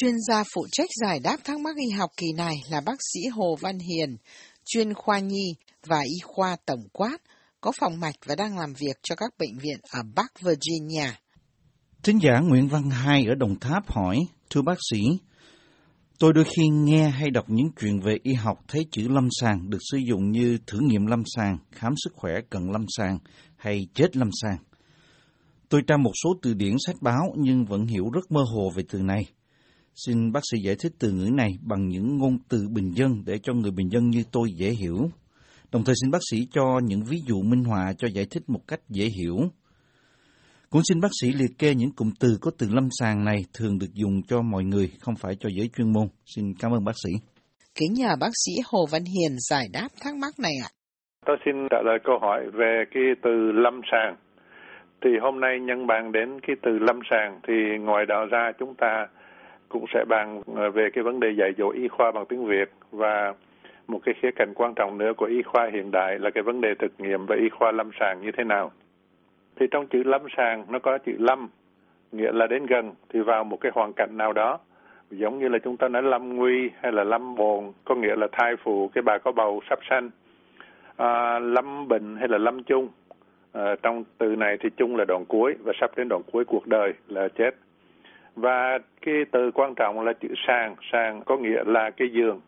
Chuyên gia phụ trách giải đáp thắc mắc y học kỳ này là bác sĩ Hồ Văn Hiền, chuyên khoa nhi và y khoa tổng quát, có phòng mạch và đang làm việc cho các bệnh viện ở Bắc Virginia. Thính giả Nguyễn Văn Hai ở Đồng Tháp hỏi, thưa bác sĩ, tôi đôi khi nghe hay đọc những chuyện về y học thấy chữ lâm sàng được sử dụng như thử nghiệm lâm sàng, khám sức khỏe cần lâm sàng hay chết lâm sàng. Tôi tra một số từ điển sách báo nhưng vẫn hiểu rất mơ hồ về từ này. Xin bác sĩ giải thích từ ngữ này bằng những ngôn từ bình dân để cho người bình dân như tôi dễ hiểu. Đồng thời xin bác sĩ cho những ví dụ minh họa cho giải thích một cách dễ hiểu. Cũng xin bác sĩ liệt kê những cụm từ có từ lâm sàng này thường được dùng cho mọi người, không phải cho giới chuyên môn. Xin cảm ơn bác sĩ. Kính nhờ bác sĩ Hồ Văn Hiền giải đáp thắc mắc này ạ. Tôi xin trả lời câu hỏi về cái từ lâm sàng. Thì hôm nay nhân bàn đến cái từ lâm sàng thì ngoài đó ra chúng ta cũng sẽ bàn ờ, về cái vấn đề dạy dỗ y khoa bằng tiếng Việt và một cái khía cạnh quan trọng nữa của y khoa hiện đại là cái vấn đề thực nghiệm và y khoa lâm sàng như thế nào. Thì trong chữ lâm sàng nó có chữ lâm, nghĩa là đến gần thì vào một cái hoàn cảnh nào đó. Giống như là chúng ta nói lâm nguy hay là lâm bồn, có nghĩa là thai phụ cái bà có bầu sắp sanh. À, lâm bệnh hay là lâm chung. À, trong từ này thì chung là đoạn cuối và sắp đến đoạn cuối cuộc đời là chết. Và cái từ quan trọng là chữ sàn sàn có nghĩa là cái giường.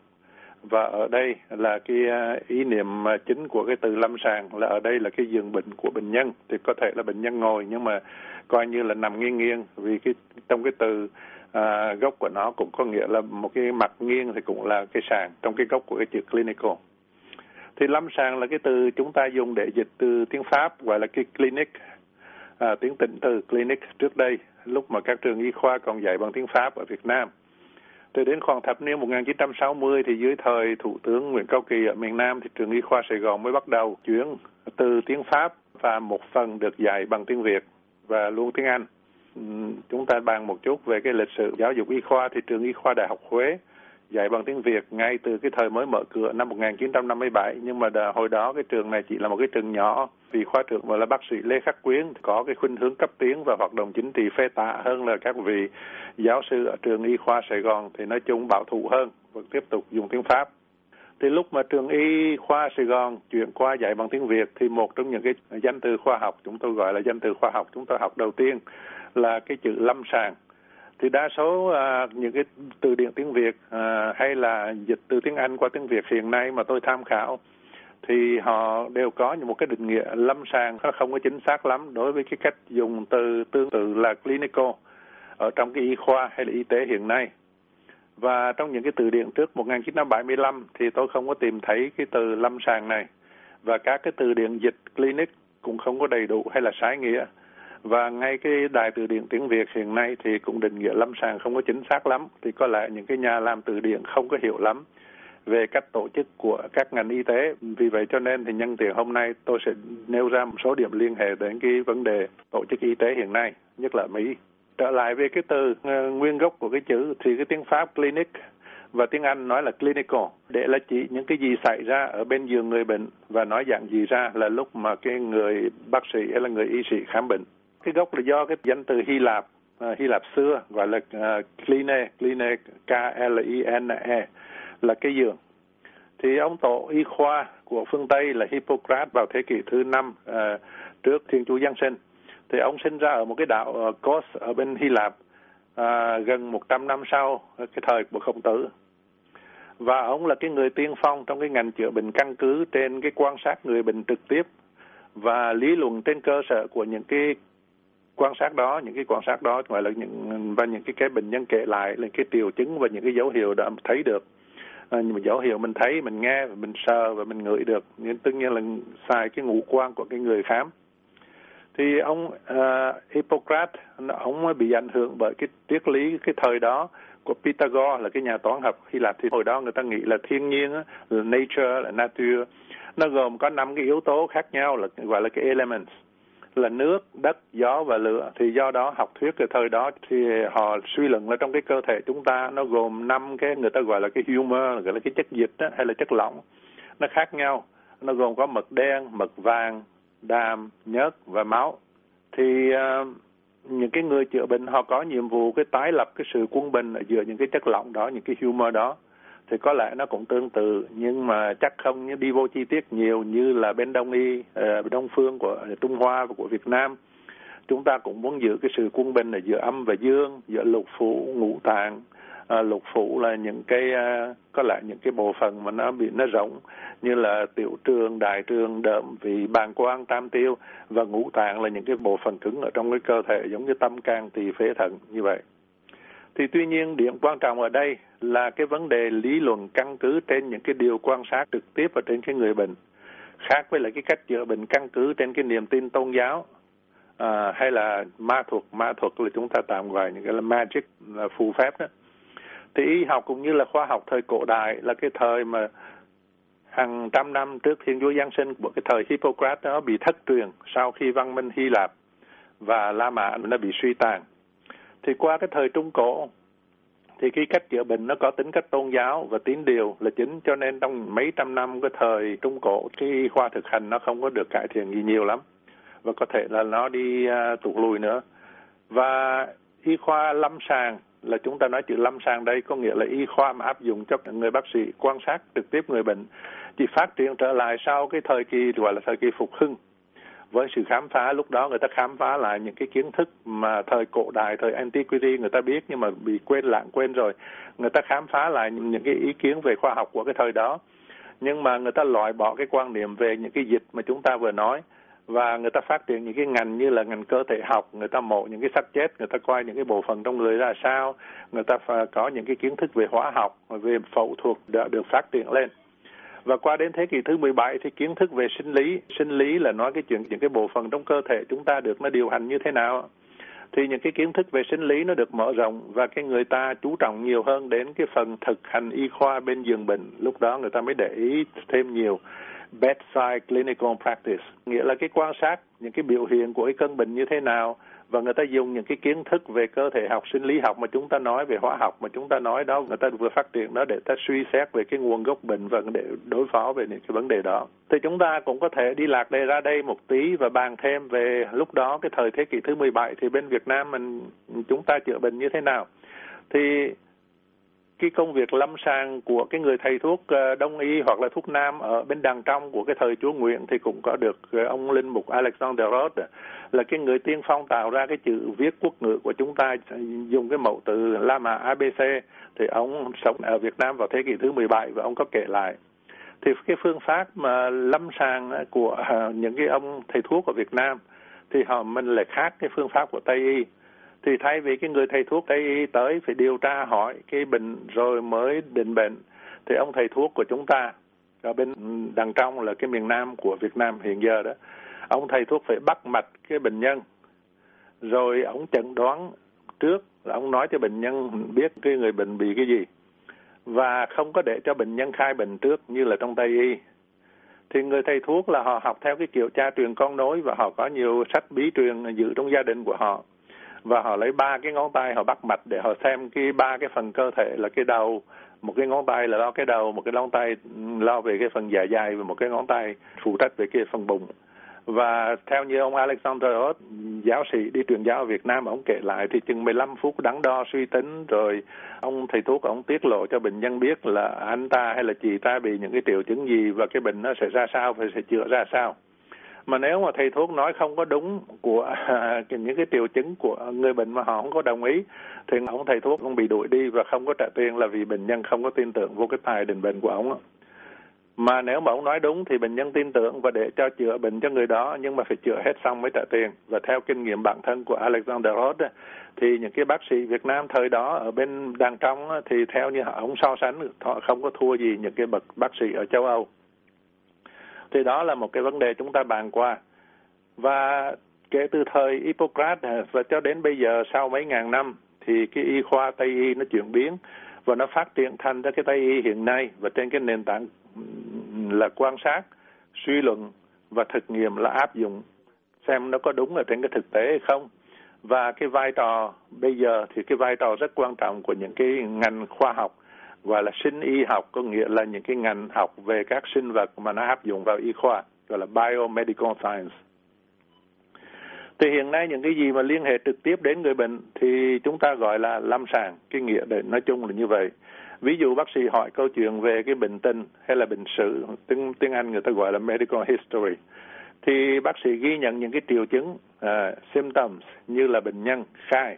Và ở đây là cái à, ý niệm à, chính của cái từ lâm sàng là ở đây là cái giường bệnh của bệnh nhân. Thì có thể là bệnh nhân ngồi nhưng mà coi như là nằm nghiêng nghiêng vì cái trong cái từ à, gốc của nó cũng có nghĩa là một cái mặt nghiêng thì cũng là cái sàng trong cái gốc của cái chữ clinical. Thì lâm sàng là cái từ chúng ta dùng để dịch từ tiếng Pháp gọi là cái clinic, à, tiếng tịnh từ clinic trước đây lúc mà các trường y khoa còn dạy bằng tiếng Pháp ở Việt Nam. Từ đến khoảng thập niên 1960 thì dưới thời Thủ tướng Nguyễn Cao Kỳ ở miền Nam thì trường y khoa Sài Gòn mới bắt đầu chuyển từ tiếng Pháp và một phần được dạy bằng tiếng Việt và luôn tiếng Anh. Chúng ta bàn một chút về cái lịch sử giáo dục y khoa thì trường y khoa Đại học Huế dạy bằng tiếng Việt ngay từ cái thời mới mở cửa năm 1957 nhưng mà đà, hồi đó cái trường này chỉ là một cái trường nhỏ vì khoa trưởng mà là bác sĩ Lê Khắc Quyến có cái khuynh hướng cấp tiến và hoạt động chính trị phê tạ hơn là các vị giáo sư ở trường y khoa Sài Gòn. Thì nói chung bảo thủ hơn và tiếp tục dùng tiếng Pháp. Thì lúc mà trường y khoa Sài Gòn chuyển qua dạy bằng tiếng Việt thì một trong những cái danh từ khoa học chúng tôi gọi là danh từ khoa học chúng tôi học đầu tiên là cái chữ lâm sàng thì đa số à, những cái từ điển tiếng Việt à, hay là dịch từ tiếng Anh qua tiếng Việt hiện nay mà tôi tham khảo thì họ đều có một cái định nghĩa lâm sàng nó không có chính xác lắm đối với cái cách dùng từ tương tự là clinical ở trong cái y khoa hay là y tế hiện nay. Và trong những cái từ điển trước 1975 thì tôi không có tìm thấy cái từ lâm sàng này. Và các cái từ điển dịch clinic cũng không có đầy đủ hay là sai nghĩa và ngay cái đài từ điển tiếng Việt hiện nay thì cũng định nghĩa lâm sàng không có chính xác lắm. Thì có lẽ những cái nhà làm từ điển không có hiểu lắm về cách tổ chức của các ngành y tế. Vì vậy cho nên thì nhân tiện hôm nay tôi sẽ nêu ra một số điểm liên hệ đến cái vấn đề tổ chức y tế hiện nay, nhất là Mỹ. Trở lại về cái từ ờ, nguyên gốc của cái chữ thì cái tiếng Pháp clinic và tiếng Anh nói là clinical. Để là chỉ những cái gì xảy ra ở bên giường người bệnh và nói dạng gì ra là lúc mà cái người bác sĩ hay là người y sĩ khám bệnh cái gốc là do cái danh từ Hy Lạp uh, Hy Lạp xưa gọi là uh, kline kline K L I N E là cái giường. Thì ông tổ y khoa của phương Tây là Hippocrates vào thế kỷ thứ năm uh, trước Thiên Chúa Giáng sinh. Thì ông sinh ra ở một cái đảo uh, Kos ở bên Hy Lạp uh, gần 100 năm sau cái thời của Khổng Tử. Và ông là cái người tiên phong trong cái ngành chữa bệnh căn cứ trên cái quan sát người bệnh trực tiếp và lý luận trên cơ sở của những cái quan sát đó những cái quan sát đó gọi là những và những cái cái bệnh nhân kể lại là cái triệu chứng và những cái dấu hiệu đã thấy được. À, nhưng mà dấu hiệu mình thấy mình nghe mình sờ và mình ngửi được nhưng tất nhiên là xài cái ngũ quan của cái người khám. Thì ông uh, Hippocrates ông bị ảnh hưởng bởi cái triết lý cái thời đó của Pythagore là cái nhà toán học Hy Lạp. Thì hồi đó người ta nghĩ là thiên nhiên là nature là nature. Nó gồm có năm cái yếu tố khác nhau là gọi là cái elements là nước, đất, gió và lửa. Thì do đó học thuyết cái thời đó thì họ suy luận là trong cái cơ thể chúng ta nó gồm năm cái người ta gọi là cái humor, gọi là cái chất dịch đó, hay là chất lỏng. Nó khác nhau. Nó gồm có mật đen, mật vàng, đàm, nhớt và máu. Thì uh, những cái người chữa bệnh họ có nhiệm vụ cái tái lập cái sự quân bình ở giữa những cái chất lỏng đó những cái humor đó thì có lẽ nó cũng tương tự nhưng mà chắc không như đi vô chi tiết nhiều như là bên đông y uh, đông phương của ờ, trung hoa và của việt nam. Chúng ta cũng muốn giữ cái sự quân bình ở giữa âm và dương giữa lục phủ ngũ tạng. À, lục phủ là những cái à, có lẽ những cái bộ phận mà nó bị nó rộng như là tiểu trường đại trường đệm vị bàng quang tam tiêu. Và ngũ tạng là những cái bộ phận cứng ở trong cái cơ thể giống như tâm can tỳ phế thận như vậy thì tuy nhiên điểm quan trọng ở đây là cái vấn đề lý luận căn cứ trên những cái điều quan sát trực tiếp ở trên cái người bệnh khác với lại cái cách chữa bệnh căn cứ trên cái niềm tin tôn giáo à, hay là ma thuật ma thuật là chúng ta tạm gọi những cái là magic là phù phép đó thì y học cũng như là khoa học thời cổ đại là cái thời mà hàng trăm năm trước Thiên Chúa Giáng sinh của cái thời Hippocrates đó bị thất truyền sau khi văn minh Hy Lạp và La Mã nó bị suy tàn. Thì qua cái thời Trung Cổ thì cái cách chữa bệnh nó có tính cách tôn giáo và tín điều là chính cho nên trong mấy trăm năm cái thời Trung Cổ cái khoa thực hành nó không có được cải thiện gì nhiều lắm và có thể là nó đi uh, tụt lùi nữa. Và y khoa lâm sàng là chúng ta nói chữ lâm sàng đây có nghĩa là y khoa mà áp dụng cho người bác sĩ quan sát trực tiếp người bệnh chỉ phát triển trở lại sau cái thời kỳ gọi là thời kỳ phục hưng với sự khám phá, lúc đó người ta khám phá lại những cái kiến thức mà thời cổ đại, thời antiquity người ta biết nhưng mà bị quên lãng, quên rồi. Người ta khám phá lại những cái ý kiến về khoa học của cái thời đó. Nhưng mà người ta loại bỏ cái quan niệm về những cái dịch mà chúng ta vừa nói. Và người ta phát triển những cái ngành như là ngành cơ thể học, người ta mổ những cái xác chết người ta coi những cái bộ phận trong người ra sao. Người ta có những cái kiến thức về hóa học, về phẫu thuật đã được phát triển lên và qua đến thế kỷ thứ 17 thì kiến thức về sinh lý sinh lý là nói cái chuyện, những cái bộ phận trong cơ thể chúng ta được nó điều hành như thế nào. Thì những cái kiến thức về sinh lý nó được mở rộng và cái người ta chú trọng nhiều hơn đến cái phần thực hành y khoa bên giường bệnh. Lúc đó người ta mới để ý thêm nhiều bedside clinical practice. Nghĩa là cái quan sát những cái biểu hiện của cái cân bệnh như thế nào và người ta dùng những cái kiến thức về cơ thể học, sinh lý học mà chúng ta nói, về hóa học mà chúng ta nói đó, người ta vừa phát triển đó để ta suy xét về cái nguồn gốc bệnh và để đối phó về những cái vấn đề đó. Thì chúng ta cũng có thể đi lạc đề ra đây một tí và bàn thêm về lúc đó, cái thời thế kỷ thứ 17 thì bên Việt Nam mình, chúng ta chữa bệnh như thế nào. Thì cái công việc lâm sàng của cái người thầy thuốc ờ, đông y hoặc là thuốc nam ở bên đằng trong của cái thời Chúa Nguyễn thì cũng có được ờ, ông linh mục Alexander Roth là cái người tiên phong tạo ra cái chữ viết quốc ngữ của chúng ta ờ, dùng cái mẫu từ La Mã ABC thì ông sống ở Việt Nam vào thế kỷ thứ 17 và ông có kể lại. Thì cái phương pháp mà lâm sàng của những cái ông thầy thuốc ở Việt Nam thì họ mình lại khác cái phương pháp của Tây y thì thay vì cái người thầy thuốc ấy tới phải điều tra hỏi cái bệnh rồi mới định bệnh, thì ông thầy thuốc của chúng ta ở bên đằng trong là cái miền Nam của Việt Nam hiện giờ đó, ông thầy thuốc phải bắt mạch cái bệnh nhân. Rồi ông chẩn đoán trước là ông nói cho bệnh nhân biết cái người bệnh bị cái gì. Và không có để cho bệnh nhân khai bệnh trước như là trong Tây y. Thì người thầy thuốc là họ học theo cái kiểu cha truyền con nối và họ có nhiều sách bí truyền giữ trong gia đình của họ và họ lấy ba cái ngón tay họ bắt mạch để họ xem cái ba cái phần cơ thể là cái đầu. Một cái ngón tay là lo cái đầu một cái ngón tay lo về cái phần dạ dày và một cái ngón tay phụ trách về cái phần bụng. Và theo như ông Alexander Roth, giáo sĩ đi truyền giáo ở Việt Nam, ông kể lại thì chừng 15 phút đắn đo suy tính rồi ông thầy thuốc ông tiết lộ cho bệnh nhân biết là anh ta hay là chị ta bị những cái triệu chứng gì và cái bệnh nó sẽ ra sao và sẽ chữa ra sao mà nếu mà thầy thuốc nói không có đúng của những cái triệu chứng của người bệnh mà họ không có đồng ý, thì ông thầy thuốc cũng bị đuổi đi và không có trả tiền là vì bệnh nhân không có tin tưởng vô cái tài định bệnh của ông mà nếu mà ông nói đúng thì bệnh nhân tin tưởng và để cho chữa bệnh cho người đó, nhưng mà phải chữa hết xong mới trả tiền. Và theo kinh nghiệm bản thân của Alexander Roth thì những cái bác sĩ Việt Nam thời đó ở bên đằng trong thì theo như họ, ông so sánh, họ không có thua gì những cái bậc bác sĩ ở châu Âu thì đó là một cái vấn đề chúng ta bàn qua. Và kể từ thời Hippocrates và cho đến bây giờ sau mấy ngàn năm thì cái y khoa Tây y nó chuyển biến và nó phát triển thành ra cái Tây y hiện nay. Và trên cái nền tảng là quan sát, suy luận và thực nghiệm là áp dụng. Xem nó có đúng ở trên cái thực tế hay không. Và cái vai trò bây giờ thì cái vai trò rất quan trọng của những cái ngành khoa học gọi là sinh y học có nghĩa là những cái ngành học về các sinh vật mà nó áp dụng vào y khoa gọi là biomedical science. Thì hiện nay những cái gì mà liên hệ trực tiếp đến người bệnh thì chúng ta gọi là lâm sàng cái nghĩa để nói chung là như vậy. Ví dụ bác sĩ hỏi câu chuyện về cái bệnh tình hay là bệnh sử tiếng tiếng Anh người ta gọi là medical history. Thì bác sĩ ghi nhận những cái triệu chứng uh, symptoms như là bệnh nhân khai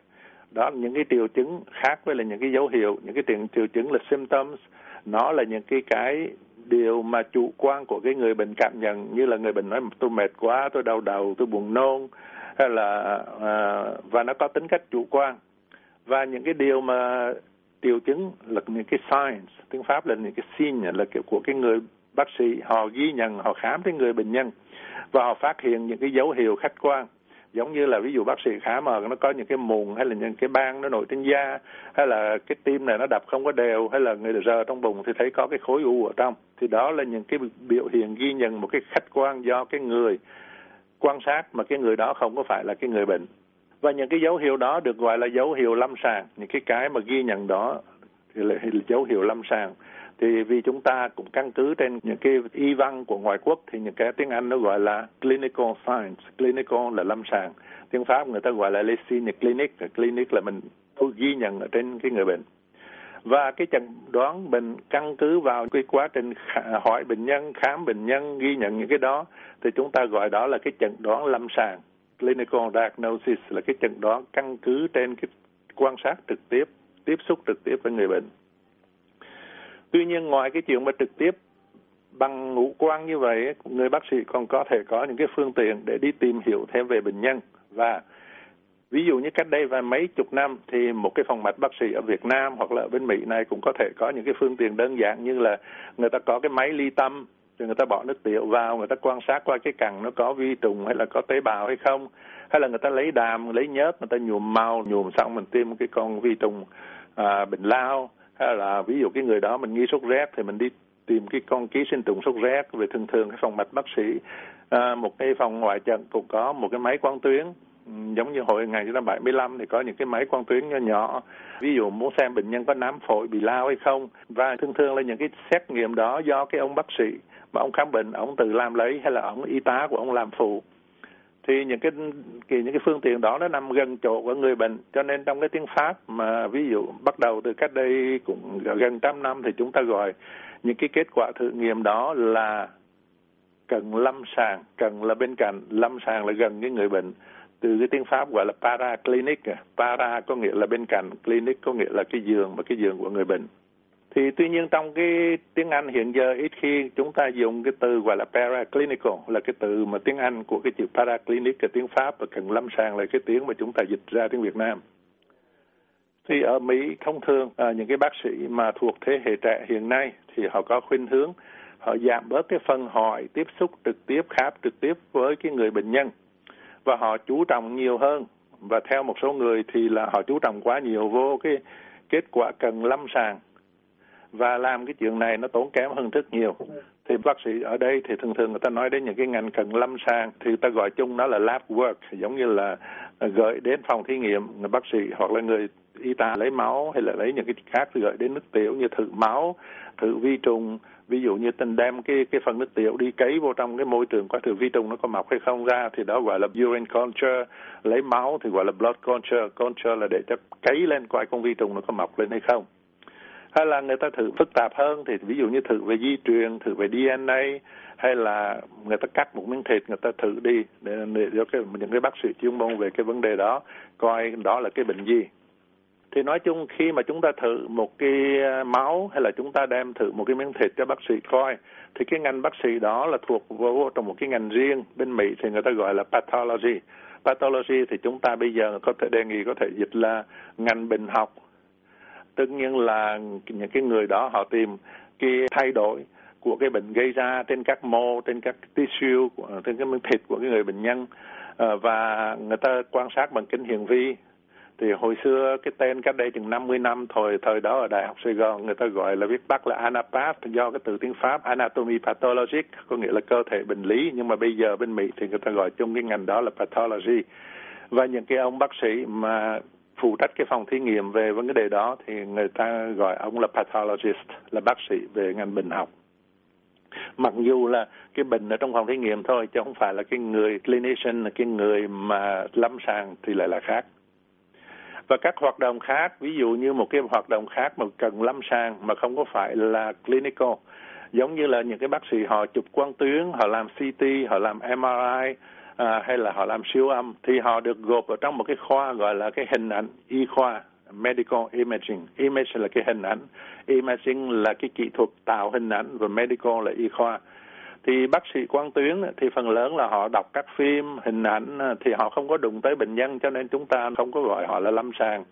đó là những cái triệu chứng khác với là những cái dấu hiệu những cái triệu, triệu chứng là symptoms nó là những cái cái điều mà chủ quan của cái người bệnh cảm nhận. Như là người bệnh nói tôi mệt quá tôi đau đầu tôi buồn nôn. Hay là uh, và nó có tính cách chủ quan. Và những cái điều mà triệu chứng là những cái signs tiếng pháp là những cái sign là kiểu của cái người bác sĩ họ ghi nhận họ khám cái người bệnh nhân và họ phát hiện những cái dấu hiệu khách quan giống như là ví dụ bác sĩ khám mà nó có những cái mụn hay là những cái ban nó nổi trên da, hay là cái tim này nó đập không có đều, hay là người rờ trong bụng thì thấy có cái khối u ở trong. Thì đó là những cái biểu hiện ghi nhận một cái khách quan do cái người quan sát mà cái người đó không có phải là cái người bệnh. Và những cái dấu hiệu đó được gọi là dấu hiệu lâm sàng. Những cái cái mà ghi nhận đó thì là dấu hiệu lâm sàng thì vì chúng ta cũng căn cứ trên những cái y văn của ngoại quốc thì những cái tiếng Anh nó gọi là clinical science, clinical là lâm sàng. Tiếng Pháp người ta gọi là lesion clinic clinic là mình ghi nhận ở trên cái người bệnh. Và cái chẩn đoán bệnh căn cứ vào cái quá trình hỏi bệnh nhân, khám bệnh nhân, ghi nhận những cái đó, thì chúng ta gọi đó là cái chẩn đoán lâm sàng. Clinical diagnosis là cái chẩn đoán căn cứ trên cái quan sát trực tiếp tiếp xúc trực tiếp với người bệnh tuy nhiên ngoài cái chuyện mà trực tiếp bằng ngũ quan như vậy người bác sĩ còn có thể có những cái phương tiện để đi tìm hiểu thêm về bệnh nhân. Và ví dụ như cách đây vài mấy chục năm thì một cái phòng mạch bác sĩ ở Việt Nam hoặc là ở bên Mỹ này cũng có thể có những cái phương tiện đơn giản như là người ta có cái máy ly tâm rồi người ta bỏ nước tiểu vào người ta quan sát qua cái cẳng nó có vi trùng hay là có tế bào hay không. Hay là người ta lấy đàm lấy nhớt người ta nhuộm màu nhuộm xong mình tiêm cái con vi trùng à, bệnh lao là ví dụ cái người đó mình nghi sốt rét thì mình đi tìm cái con ký sinh trùng sốt rét về thường thường cái phòng mạch bác sĩ. À, một cái phòng ngoại trận cũng có một cái máy quang tuyến giống như hồi ngày 1975 thì có những cái máy quang tuyến nhỏ nhỏ. Ví dụ muốn xem bệnh nhân có nám phổi bị lao hay không và thường thường là những cái xét nghiệm đó do cái ông bác sĩ mà ông khám bệnh ông tự làm lấy hay là ông y tá của ông làm phụ thì những cái kỳ những cái phương tiện đó nó nằm gần chỗ của người bệnh. Cho nên trong cái tiếng pháp mà ví dụ bắt đầu từ cách đây cũng gần trăm năm thì chúng ta gọi những cái kết quả thử nghiệm đó là cần lâm sàng, cần là bên cạnh lâm sàng là gần với người bệnh. Từ cái tiếng pháp gọi là para clinic. Para có nghĩa là bên cạnh, clinic có nghĩa là cái giường và cái giường của người bệnh thì tuy nhiên trong cái tiếng Anh hiện giờ ít khi chúng ta dùng cái từ gọi là paraclinical là cái từ mà tiếng Anh của cái chữ paraclinic là tiếng Pháp và cần lâm sàng là cái tiếng mà chúng ta dịch ra tiếng Việt Nam. Thì ở Mỹ thông thường à, những cái bác sĩ mà thuộc thế hệ trẻ hiện nay thì họ có khuynh hướng họ giảm bớt cái phần hỏi tiếp xúc trực tiếp khám trực tiếp với cái người bệnh nhân. Và họ chú trọng nhiều hơn. Và theo một số người thì là họ chú trọng quá nhiều vô cái kết quả cần lâm sàng và làm cái chuyện này nó tốn kém hơn rất nhiều. Thì bác sĩ ở đây thì thường thường người ta nói đến những cái ngành cần lâm sàng thì người ta gọi chung nó là lab work giống như là gửi đến phòng thí nghiệm người bác sĩ hoặc là người y tá lấy máu hay là lấy những cái khác thì gửi đến nước tiểu như thử máu thử vi trùng. Ví dụ như tình đem cái cái phần nước tiểu đi cấy vô trong cái môi trường có thử vi trùng nó có mọc hay không ra thì đó gọi là urine culture. Lấy máu thì gọi là blood culture. Culture là để cho cấy lên coi con vi trùng nó có mọc lên hay không hay là người ta thử phức tạp hơn thì ví dụ như thử về di truyền thử về DNA hay là người ta cắt một miếng thịt người ta thử đi để, để cho cái, những cái bác sĩ chuyên môn về cái vấn đề đó coi đó là cái bệnh gì. Thì nói chung khi mà chúng ta thử một cái à, máu hay là chúng ta đem thử một cái miếng thịt cho bác sĩ coi thì cái ngành bác sĩ đó là thuộc vô trong một cái ngành riêng. Bên Mỹ thì người ta gọi là pathology. Pathology thì chúng ta bây giờ có thể đề nghị có thể dịch là ngành bệnh học tất nhiên là những cái người đó họ tìm cái thay đổi của cái bệnh gây ra trên các mô, trên các tissue trên cái miếng thịt của cái người bệnh nhân. Ờ, và người ta quan sát bằng kính hiển vi. Thì hồi xưa cái tên cách đây chừng 50 năm thời thời đó ở đại học Sài Gòn người ta gọi là viết tắt là anapath do cái từ tiếng Pháp anatomy pathologic, có nghĩa là cơ thể bệnh lý. Nhưng mà bây giờ bên Mỹ thì người ta gọi chung cái ngành đó là pathology. Và những cái ông bác sĩ mà phụ trách cái phòng thí nghiệm về vấn đề đó thì người ta gọi ông là pathologist, là bác sĩ về ngành bệnh học. Mặc dù là cái bệnh ở trong phòng thí nghiệm thôi, chứ không phải là cái người clinician, là cái người mà lâm sàng thì lại là khác. Và các hoạt động khác, ví dụ như một cái hoạt động khác mà cần lâm sàng mà không có phải là clinical, giống như là những cái bác sĩ họ chụp quang tuyến, họ làm CT họ làm MRI à, hay là họ làm siêu âm thì họ được gộp ở trong một cái khoa gọi là cái hình ảnh y khoa medical imaging. Image là cái hình ảnh imaging là cái kỹ thuật tạo hình ảnh và medical là y khoa. Thì bác sĩ quan tuyến thì phần lớn là họ đọc các phim hình ảnh thì họ không có đụng tới bệnh nhân cho nên chúng ta không có gọi họ là lâm sàng.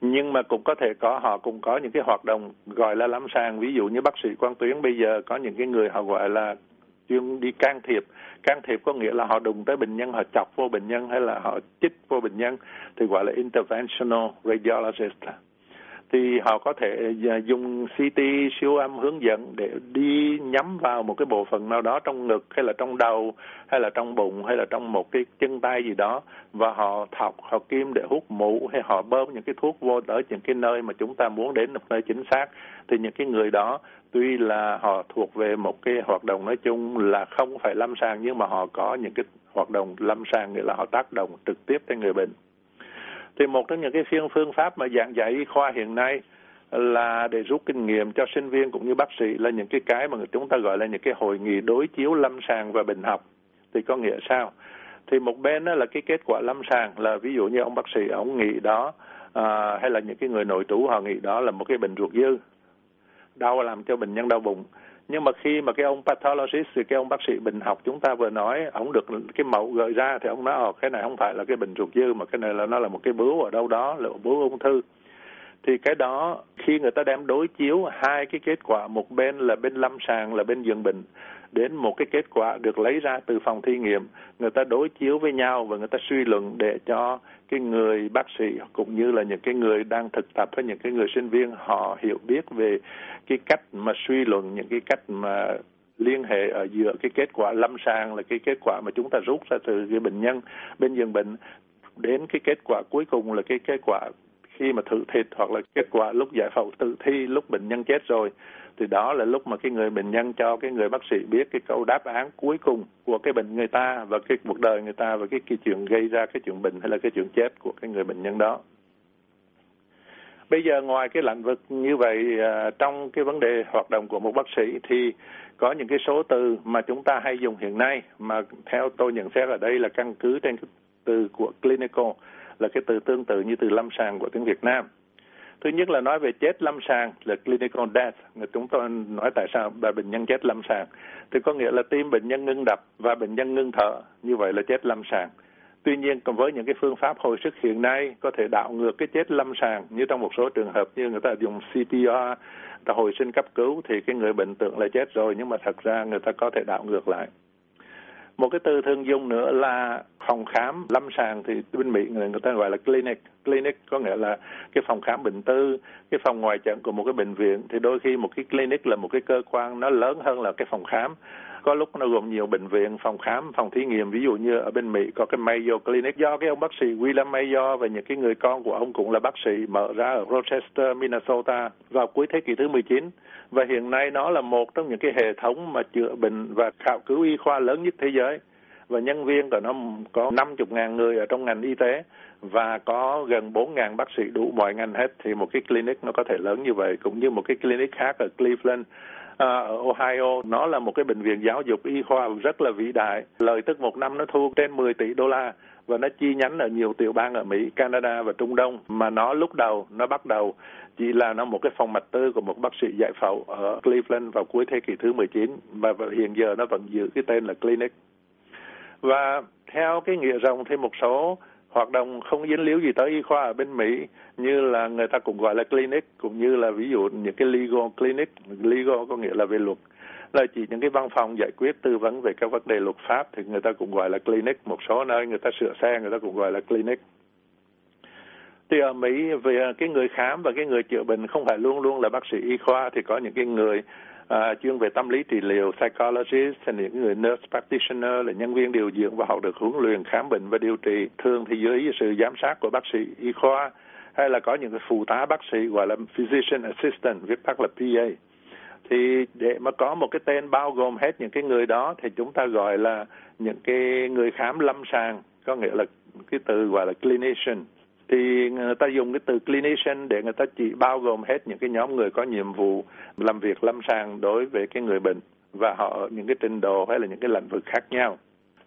Nhưng mà cũng có thể có họ cũng có những cái hoạt động gọi là lâm sàng. Ví dụ như bác sĩ quan tuyến bây giờ có những cái người họ gọi là chuyên đi can thiệp. Can thiệp có nghĩa là họ đụng tới bệnh nhân, họ chọc vô bệnh nhân hay là họ chích vô bệnh nhân, thì gọi là interventional radiologist. Thì họ có thể à, dùng CT siêu âm hướng dẫn để đi nhắm vào một cái bộ phận nào đó trong ngực hay là trong đầu hay là trong bụng hay là trong một cái chân tay gì đó, và họ thọc, họ kim để hút mũ hay họ bơm những cái thuốc vô tới những cái nơi mà chúng ta muốn đến, một nơi chính xác. Thì những cái người đó tuy là họ thuộc về một cái hoạt động nói chung là không phải lâm sàng nhưng mà họ có những cái hoạt động lâm sàng nghĩa là họ tác động trực tiếp tới người bệnh. Thì một trong những cái phương phương pháp mà giảng dạy y khoa hiện nay là để rút kinh nghiệm cho sinh viên cũng như bác sĩ là những cái cái mà chúng ta gọi là những cái hội nghị đối chiếu lâm sàng và bệnh học. Thì có nghĩa sao? Thì một bên đó là cái kết quả lâm sàng là ví dụ như ông bác sĩ ông nghĩ đó à, hay là những cái người nội trú họ nghĩ đó là một cái bệnh ruột dư đau làm cho bệnh nhân đau bụng. Nhưng mà khi mà cái ông pathologist thì cái ông bác sĩ bệnh học chúng ta vừa nói ông được cái mẫu gợi ra thì ông nói ồ cái này không phải là cái bệnh ruột dư mà cái này là, nó là một cái bướu ở đâu đó, là bướu ung thư. Thì cái đó, khi người ta đem đối chiếu hai cái kết quả, một bên là bên lâm sàng, là bên giường bệnh đến một cái kết quả được lấy ra từ phòng thí nghiệm. Người ta đối chiếu với nhau và người ta suy luận để cho cái người bác sĩ cũng như là những cái người đang thực tập với những cái người sinh viên họ hiểu biết về cái cách mà suy luận, những cái cách mà liên hệ ở giữa cái kết quả lâm sàng là cái kết quả mà chúng ta rút ra từ cái bệnh nhân, bên giường bệnh. Đến cái kết quả cuối cùng là cái kết quả khi mà thử thịt hoặc là kết quả lúc giải phẫu tự thi lúc bệnh nhân chết rồi thì đó là lúc mà cái người bệnh nhân cho cái người bác sĩ biết cái câu đáp án cuối cùng của cái bệnh người ta và cái cuộc đời người ta và cái, cái chuyện gây ra cái chuyện bệnh hay là cái chuyện chết của cái người bệnh nhân đó. Bây giờ ngoài cái lĩnh vực như vậy à, trong cái vấn đề hoạt động của một bác sĩ thì có những cái số từ mà chúng ta hay dùng hiện nay mà theo tôi nhận xét ở đây là căn cứ trên cái từ của clinical là cái từ tương tự như từ lâm sàng của tiếng Việt Nam thứ nhất là nói về chết lâm sàng, là clinical death. Chúng tôi nói tại sao là bệnh nhân chết lâm sàng. Thì có nghĩa là tim bệnh nhân ngưng đập và bệnh nhân ngưng thở. Như vậy là chết lâm sàng. Tuy nhiên, còn với những cái phương pháp hồi sức hiện nay, có thể đảo ngược cái chết lâm sàng. Như trong một số trường hợp như người ta dùng CPR ta hồi sinh cấp cứu, thì cái người bệnh tưởng là chết rồi. Nhưng mà thật ra người ta có thể đảo ngược lại một cái từ thường dùng nữa là phòng khám lâm sàng thì bên mỹ người, người ta gọi là clinic. Clinic có nghĩa là cái phòng khám bệnh tư cái phòng ngoài trận của một cái bệnh viện. Thì đôi khi một cái clinic là một cái cơ quan nó lớn hơn là cái phòng khám có lúc nó gồm nhiều bệnh viện, phòng khám, phòng thí nghiệm. Ví dụ như ở bên mỹ có cái Mayo Clinic. Do cái ông bác sĩ William Mayo và những cái người con của ông cũng là bác sĩ mở ra ở Rochester, Minnesota vào cuối thế kỷ thứ 19 và hiện nay nó là một trong những cái hệ thống mà chữa bệnh và khảo cứu y khoa lớn nhất thế giới. Và nhân viên của nó có 50 ngàn người ở trong ngành y tế và có gần 4 ngàn bác sĩ đủ mọi ngành hết. Thì một cái clinic nó có thể lớn như vậy, cũng như một cái clinic khác ở Cleveland ở Ohio nó là một cái bệnh viện giáo dục y khoa rất là vĩ đại lợi tức một năm nó thu trên 10 tỷ đô la và nó chi nhánh ở nhiều tiểu bang ở Mỹ, Canada và Trung Đông mà nó lúc đầu nó bắt đầu chỉ là nó một cái phòng mạch tư của một bác sĩ giải phẫu ở Cleveland vào cuối thế kỷ thứ 19 và hiện giờ nó vẫn giữ cái tên là clinic. Và theo cái nghĩa rộng thì một số hoạt động không dính líu gì tới y khoa ở bên Mỹ, như là người ta cũng gọi là clinic, cũng như là ví dụ những cái legal clinic. Legal có nghĩa là về luật. Là chỉ những cái văn phòng giải quyết tư vấn về các vấn đề luật pháp, thì người ta cũng gọi là clinic. Một số nơi người ta sửa xe, người ta cũng gọi là clinic. Thì ở Mỹ, về cái người khám và cái người chữa bệnh không phải luôn luôn là bác sĩ y khoa, thì có những cái người à, chuyên về tâm lý trị liệu psychologist hay những người nurse practitioner là nhân viên điều dưỡng và họ được huấn luyện khám bệnh và điều trị thường thì dưới sự giám sát của bác sĩ y khoa hay là có những cái phụ tá bác sĩ gọi là physician assistant viết tắt là PA thì để mà có một cái tên bao gồm hết những cái người đó thì chúng ta gọi là những cái người khám lâm sàng có nghĩa là cái từ gọi là clinician thì người ta dùng cái từ clinician để người ta chỉ bao gồm hết những cái nhóm người có nhiệm vụ làm việc lâm sàng đối với cái người bệnh và họ ở những cái trình độ hay là những cái lĩnh vực khác nhau.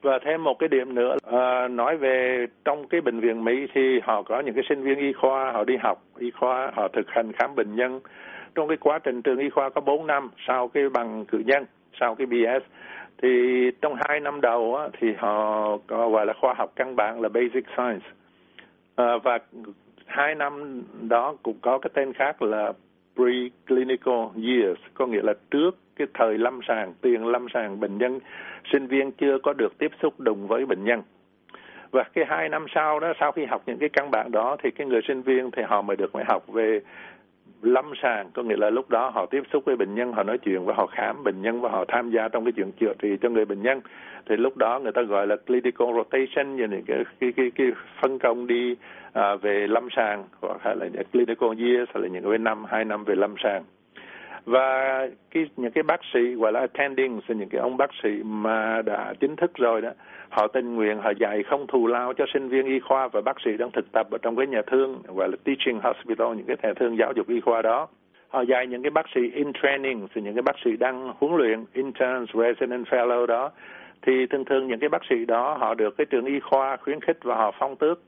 Và thêm một cái điểm nữa à, nói về trong cái bệnh viện Mỹ thì họ có những cái sinh viên y khoa họ đi học y khoa họ thực hành khám bệnh nhân. Trong cái quá trình trường y khoa có 4 năm sau cái bằng cử nhân sau cái BS thì trong hai năm đầu á, thì họ có gọi là khoa học căn bản là basic science à, và hai năm đó cũng có cái tên khác là preclinical years có nghĩa là trước cái thời lâm sàng tiền lâm sàng bệnh nhân sinh viên chưa có được tiếp xúc đụng với bệnh nhân. Và cái hai năm sau đó sau khi học những cái căn bản đó thì cái người sinh viên thì họ mới được mới học về lâm sàng. Có nghĩa là lúc đó họ tiếp xúc với bệnh nhân họ nói chuyện và họ khám bệnh nhân và họ tham gia trong cái chuyện chữa trị cho người bệnh nhân. Thì lúc đó người ta gọi là clinical rotation như những cái cái cái, cái phân công đi à, về lâm sàng hoặc là clinical years hay là những cái năm hai năm về lâm sàng. Và cái những cái bác sĩ gọi là attending những cái ông bác sĩ mà đã chính thức rồi đó họ tình nguyện, họ dạy không thù lao cho sinh viên y khoa và bác sĩ đang thực tập ở trong cái nhà thương, gọi là teaching hospital, những cái nhà thương giáo dục y khoa đó. Họ dạy những cái bác sĩ in training, thì những cái bác sĩ đang huấn luyện, interns, resident fellow đó. Thì thường thường những cái bác sĩ đó, họ được cái trường y khoa khuyến khích và họ phong tước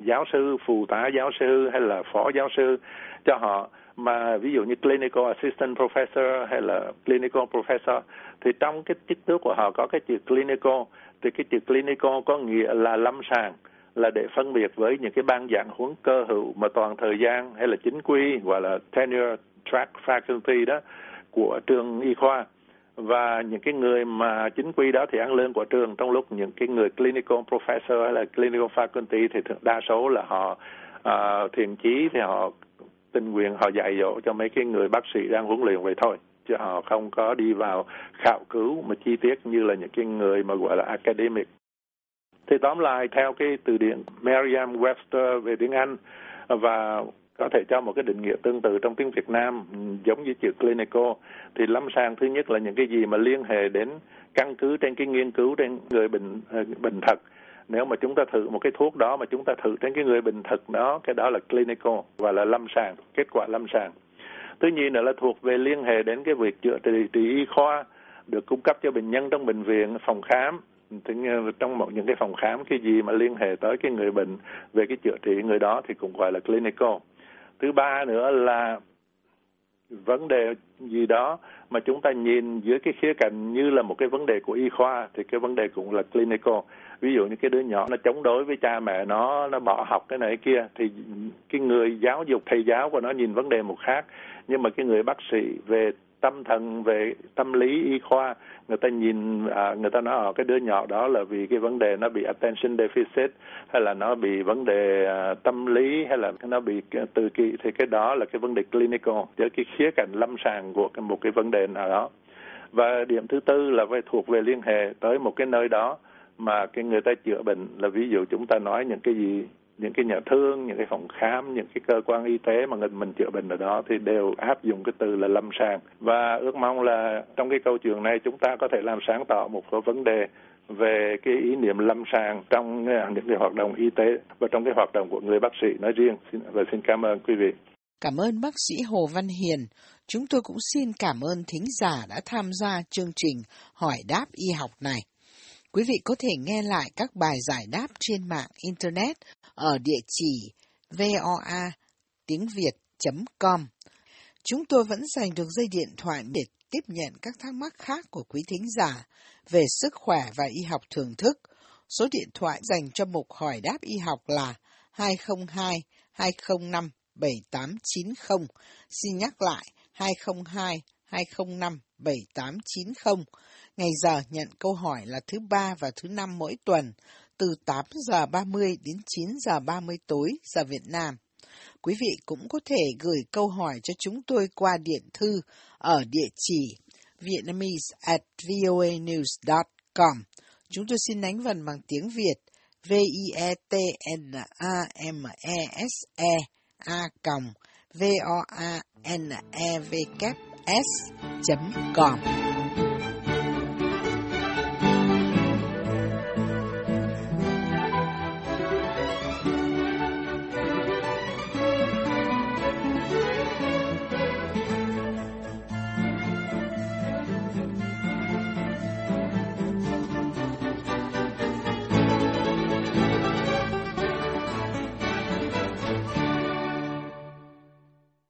giáo sư, phụ tá giáo sư hay là phó giáo sư cho họ mà ví dụ như clinical assistant professor hay là clinical professor thì trong cái chức tước của họ có cái chữ clinical. Thì cái chữ clinical có nghĩa là lâm sàng là để phân biệt với những cái ban giảng huấn cơ hữu mà toàn thời gian hay là chính quy gọi là tenure track faculty đó của trường y khoa. Và những cái người mà chính quy đó thì ăn lương của trường trong lúc những cái người clinical professor hay là clinical faculty thì đa số là họ à, uh, thiền chí thì họ tình nguyện họ dạy dỗ cho mấy cái người bác sĩ đang huấn luyện vậy thôi, chứ họ không có đi vào khảo cứu mà chi tiết như là những cái người mà gọi là academic. Thì tóm lại, theo cái từ điển Merriam-Webster về tiếng Anh, và có thể cho một cái định nghĩa tương tự trong tiếng Việt Nam, giống như chữ clinical, thì lâm sàng thứ nhất là những cái gì mà liên hệ đến căn cứ trên cái nghiên cứu trên người bệnh ờ, bệnh thật nếu mà chúng ta thử một cái thuốc đó mà chúng ta thử trên cái người bình thực đó cái đó là clinical và là lâm sàng kết quả lâm sàng. Thứ nhì nữa là thuộc về liên hệ đến cái việc chữa trị, trị y khoa được cung cấp cho bệnh nhân trong bệnh viện phòng khám. Trong một những cái phòng khám cái gì mà liên hệ tới cái người bệnh về cái chữa trị người đó thì cũng gọi là clinical. Thứ ba nữa là vấn đề gì đó mà chúng ta nhìn dưới cái khía cạnh như là một cái vấn đề của y khoa, thì cái vấn đề cũng là clinical. Ví dụ như cái đứa nhỏ nó chống đối với cha mẹ nó nó bỏ học cái này cái kia, thì cái người giáo dục, thầy giáo của nó nhìn vấn đề một khác. Nhưng mà cái người bác sĩ về tâm thần về tâm lý y khoa. Người ta nhìn à, người ta nói ở cái đứa nhỏ đó là vì cái vấn đề nó bị attention deficit hay là nó bị vấn đề à, tâm lý hay là nó bị tự kỷ thì cái đó là cái vấn đề clinical với cái khía cạnh lâm sàng của một cái vấn đề nào đó. Và điểm thứ tư là phải thuộc về liên hệ tới một cái nơi đó mà cái người ta chữa bệnh. Là ví dụ chúng ta nói những cái gì những cái nhà thương, những cái phòng khám, những cái cơ quan y tế mà mình chữa bệnh ở đó thì đều áp dụng cái từ là lâm sàng. Và ước mong là trong cái câu chuyện này chúng ta có thể làm sáng tỏ một số vấn đề về cái ý niệm lâm sàng trong những cái hoạt động y tế và trong cái hoạt động của người bác sĩ nói riêng. Và xin cảm ơn quý vị. Cảm ơn bác sĩ Hồ Văn Hiền. Chúng tôi cũng xin cảm ơn thính giả đã tham gia chương trình Hỏi đáp y học này. Quý vị có thể nghe lại các bài giải đáp trên mạng Internet ở địa chỉ voa tiếng Việt.com. Chúng tôi vẫn dành được dây điện thoại để tiếp nhận các thắc mắc khác của quý thính giả về sức khỏe và y học thường thức. Số điện thoại dành cho mục hỏi đáp y học là 202 205 7890. Xin nhắc lại 202 205 7890. Ngày giờ nhận câu hỏi là thứ ba và thứ năm mỗi tuần, từ 8 giờ 30 đến 9 giờ 30 tối giờ Việt Nam. Quý vị cũng có thể gửi câu hỏi cho chúng tôi qua điện thư ở địa chỉ vietnamese at voanews.com. Chúng tôi xin đánh vần bằng tiếng Việt V-I-E-T-N-A-M-E-S-E A còng V-O-A-N-E-V s.com